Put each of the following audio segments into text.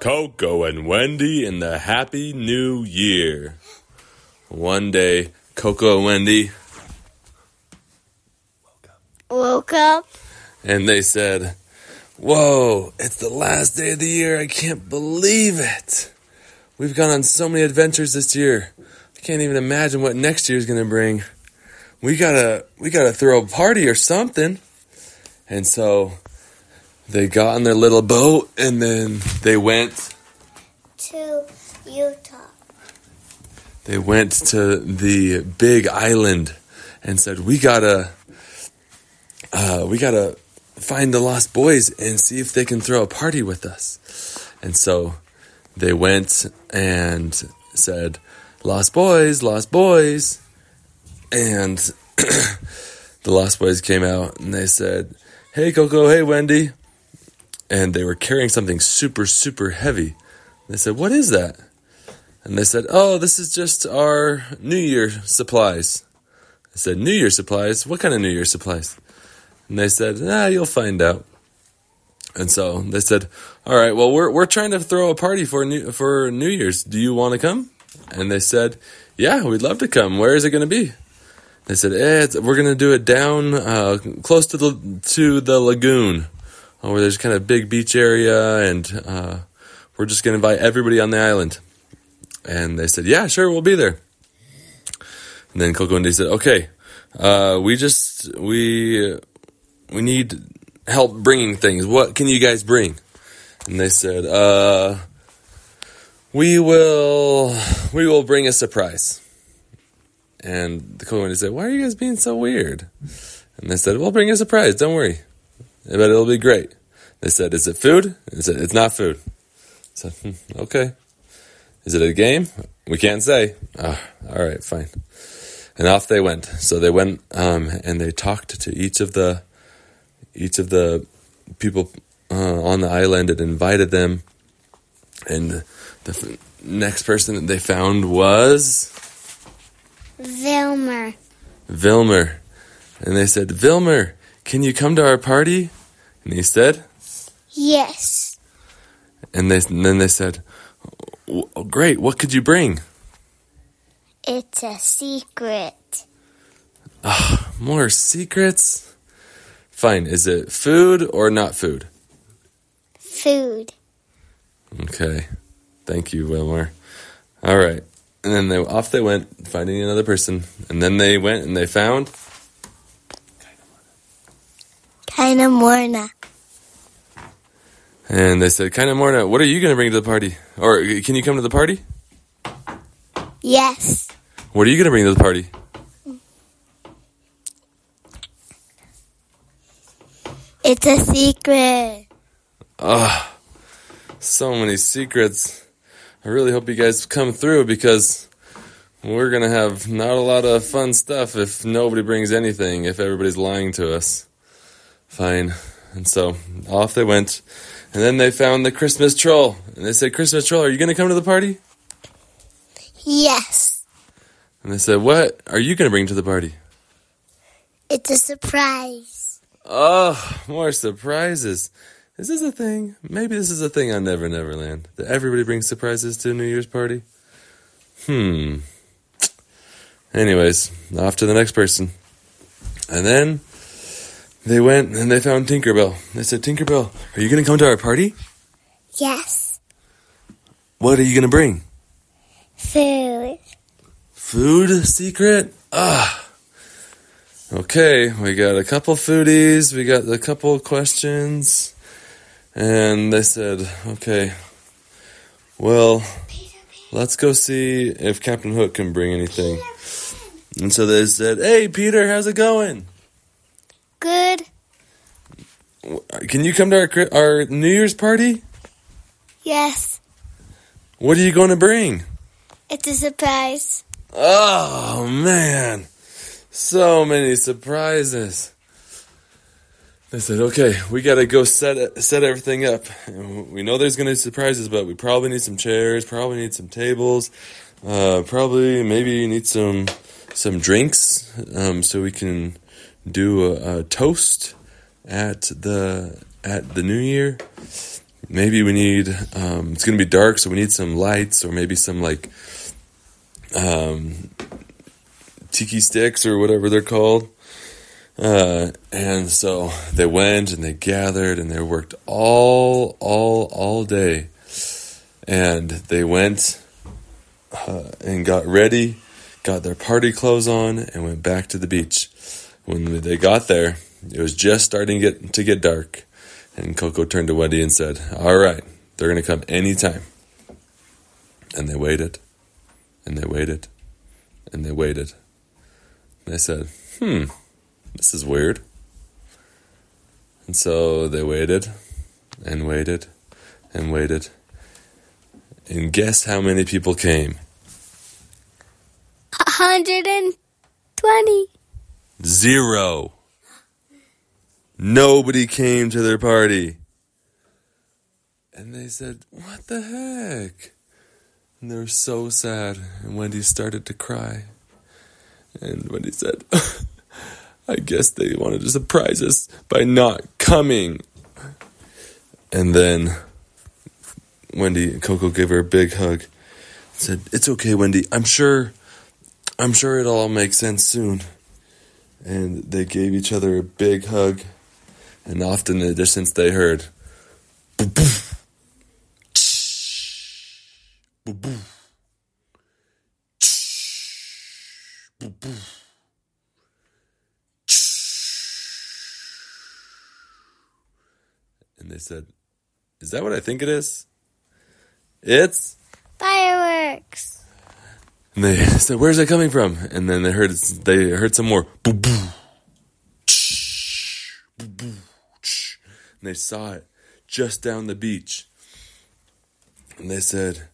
Coco and Wendy in the Happy New Year. One day, Coco and Wendy, Woke up. and they said, Whoa, it's the last day of the year. I can't believe it. We've gone on so many adventures this year. I can't even imagine what next year's gonna bring. We gotta, we gotta throw a party or something. And so they got on their little boat and then they went to Utah. they went to the big island and said we gotta uh, we gotta find the lost boys and see if they can throw a party with us. And so they went and said lost boys lost boys. And the lost boys came out and they said hey coco. Hey wendy and they were carrying something super super heavy they said what is that and they said, Oh, this is just our New Year supplies. I said, New Year supplies? What kind of New Year supplies? And they said, Ah, you'll find out. And so they said, All right, well, we're, we're trying to throw a party for New, for New Year's. Do you want to come? And they said, Yeah, we'd love to come. Where is it going to be? They said, eh, We're going to do it down uh, close to the, to the lagoon, where there's kind of big beach area, and uh, we're just going to invite everybody on the island. And they said, "Yeah, sure, we'll be there." And then Coco and said, "Okay, uh, we just we we need help bringing things. What can you guys bring?" And they said, "Uh, we will we will bring a surprise." And the Coco and said, "Why are you guys being so weird?" And they said, "We'll bring a surprise. Don't worry, but it'll be great." They said, "Is it food?" Said, "It's not food." I said, hmm, "Okay." Is it a game? We can't say. Ah, all right, fine. And off they went. So they went um, and they talked to each of the each of the people uh, on the island and invited them. And the f- next person that they found was Vilmer. Vilmer. And they said, Vilmer, can you come to our party? And he said, Yes. and, they, and then they said, oh, great, what could you bring? It's a secret. Ah, more secrets? Fine. Is it food or not food? Food. Okay. Thank you, Vilmer. All right. And then they off they went, finding another person. And then they went and they found Kinda morna. and they said, "Kind of Morna, what are you going to bring to the party? Or can you come to the party? Yes. What are you going to bring to the party?" It's a secret. Ah, so many secrets. I really hope you guys come through because we're gonna have not a lot of fun stuff if nobody brings anything, if everybody's lying to us. Fine. And so off they went. And then they found the Christmas troll. And they said, Christmas troll, are you gonna come to the party? Yes. And they said, What are you gonna bring to the party? It's a surprise. Oh, more surprises. Is this a thing? Maybe this is a thing on Never Never Land. That everybody brings surprises to a New Year's party? Hmm. Anyways, off to the next person. And then they went and they found Tinkerbell. They said, Tinkerbell, are you going to come to our party? Yes. What are you going to bring? Food. Food secret? Ah. Okay, we got a couple foodies, we got a couple questions, and they said, okay, well, let's go see if Captain Hook can bring anything. And so they said, hey, Peter, how's it going? Good. Can you come to our, our New Year's party? Yes. What are you going to bring? It's a surprise. Oh, man. So many surprises. They said, okay, we got to go set set everything up. And We know there's going to be surprises, but we probably need some chairs, probably need some tables, uh, probably maybe need some some drinks um, so we can do a, a toast at the at the New Year. maybe we need, um, it's going to be dark, so we need some lights or maybe some like um, tiki sticks or whatever they're called. Uh, and so they went and they gathered and they worked all, all, all day. And they went uh, and got ready, got their party clothes on, and went back to the beach. When they got there, it was just starting to get, to get dark. And Coco turned to Wendy and said, All right, they're going to come anytime. And they waited, and they waited, and they waited. And they said, Hmm, this is weird. And so they waited, and waited, and waited. And guess how many people came? 120. Zero. Nobody came to their party. And they said, What the heck? And they were so sad. And Wendy started to cry. And Wendy said, I guess they wanted to surprise us by not coming. And then Wendy, and Coco gave her a big hug. Said, It's okay, Wendy. I'm sure, I'm sure it'll all make sense soon and they gave each other a big hug. And off in the distance, they heard. "Boo, boo. Tsh. Boo, boo. Tsh. Boo, boo. Tsh. And they said, Is that what I think it is? It's. Fireworks. And they said, "Where's that coming from?" And then they heard they heard some more and they saw it just down the beach. And they said,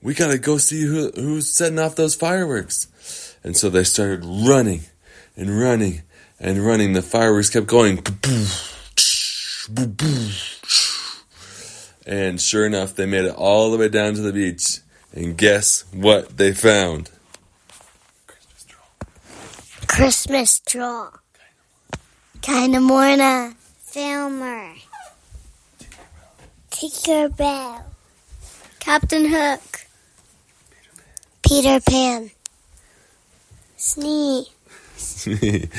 "We gotta go see who who's setting off those fireworks." And so they started running and running and running. The fireworks kept going, and sure enough, they made it all the way down to the beach. And guess what they found? Christmas troll. Kinda Morna. Vilmer. Tinkerbell. Captain Hook. Peter Pan. Smee.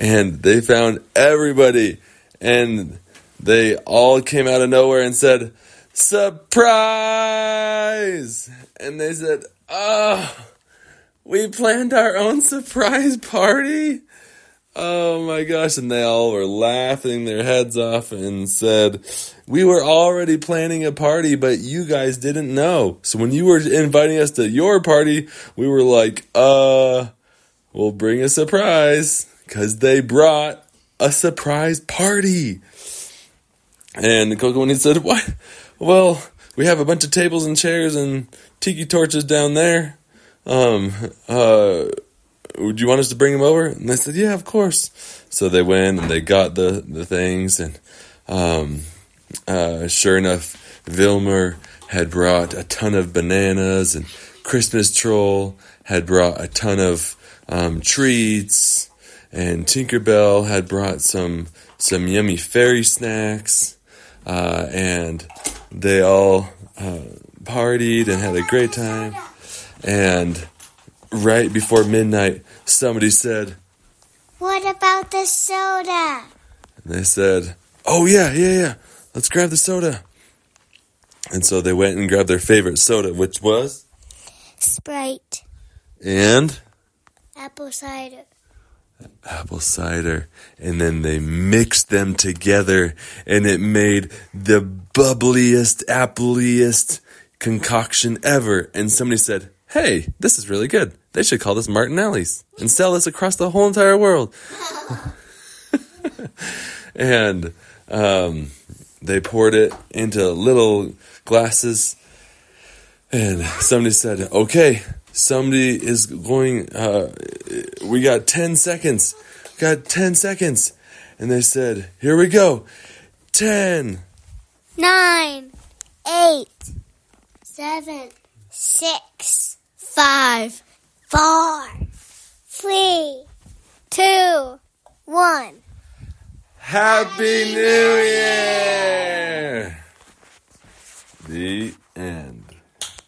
and they found everybody and they all came out of nowhere and said surprise! And they said oh we planned our own surprise party? Oh my gosh and they all were laughing their heads off and said we were already planning a party but you guys didn't know. So when you were inviting us to your party we were like uh we'll bring a surprise. Because they brought a surprise party. And Coco he said, "What? Well, we have a bunch of tables and chairs and tiki torches down there. Um, uh, would you want us to bring them over?" And they said, "Yeah, of course." So they went and they got the the things, and um, uh, sure enough, Vilmer had brought a ton of bananas, and Christmas Troll had brought a ton of um, treats, and Tinkerbell had brought some some yummy fairy snacks, uh, and they all uh, partied and had a great time. And right before midnight, somebody said, What about the soda? and they said, "Oh yeah, yeah, yeah, let's grab the soda." And so they went and grabbed their favorite soda, which was Sprite. and Apple cider. Apple cider and then they mixed them together and it made the bubbliest appleiest concoction ever. And somebody said hey this is really good. They should call this martinelli's and sell this across the whole entire world. And um, they poured it into little glasses and somebody said okay somebody is going uh, we got 10 seconds got 10 seconds and they said here we go 10 Nine. Eight. Seven. Six. Five. Four. Three. Two. One. happy new year The.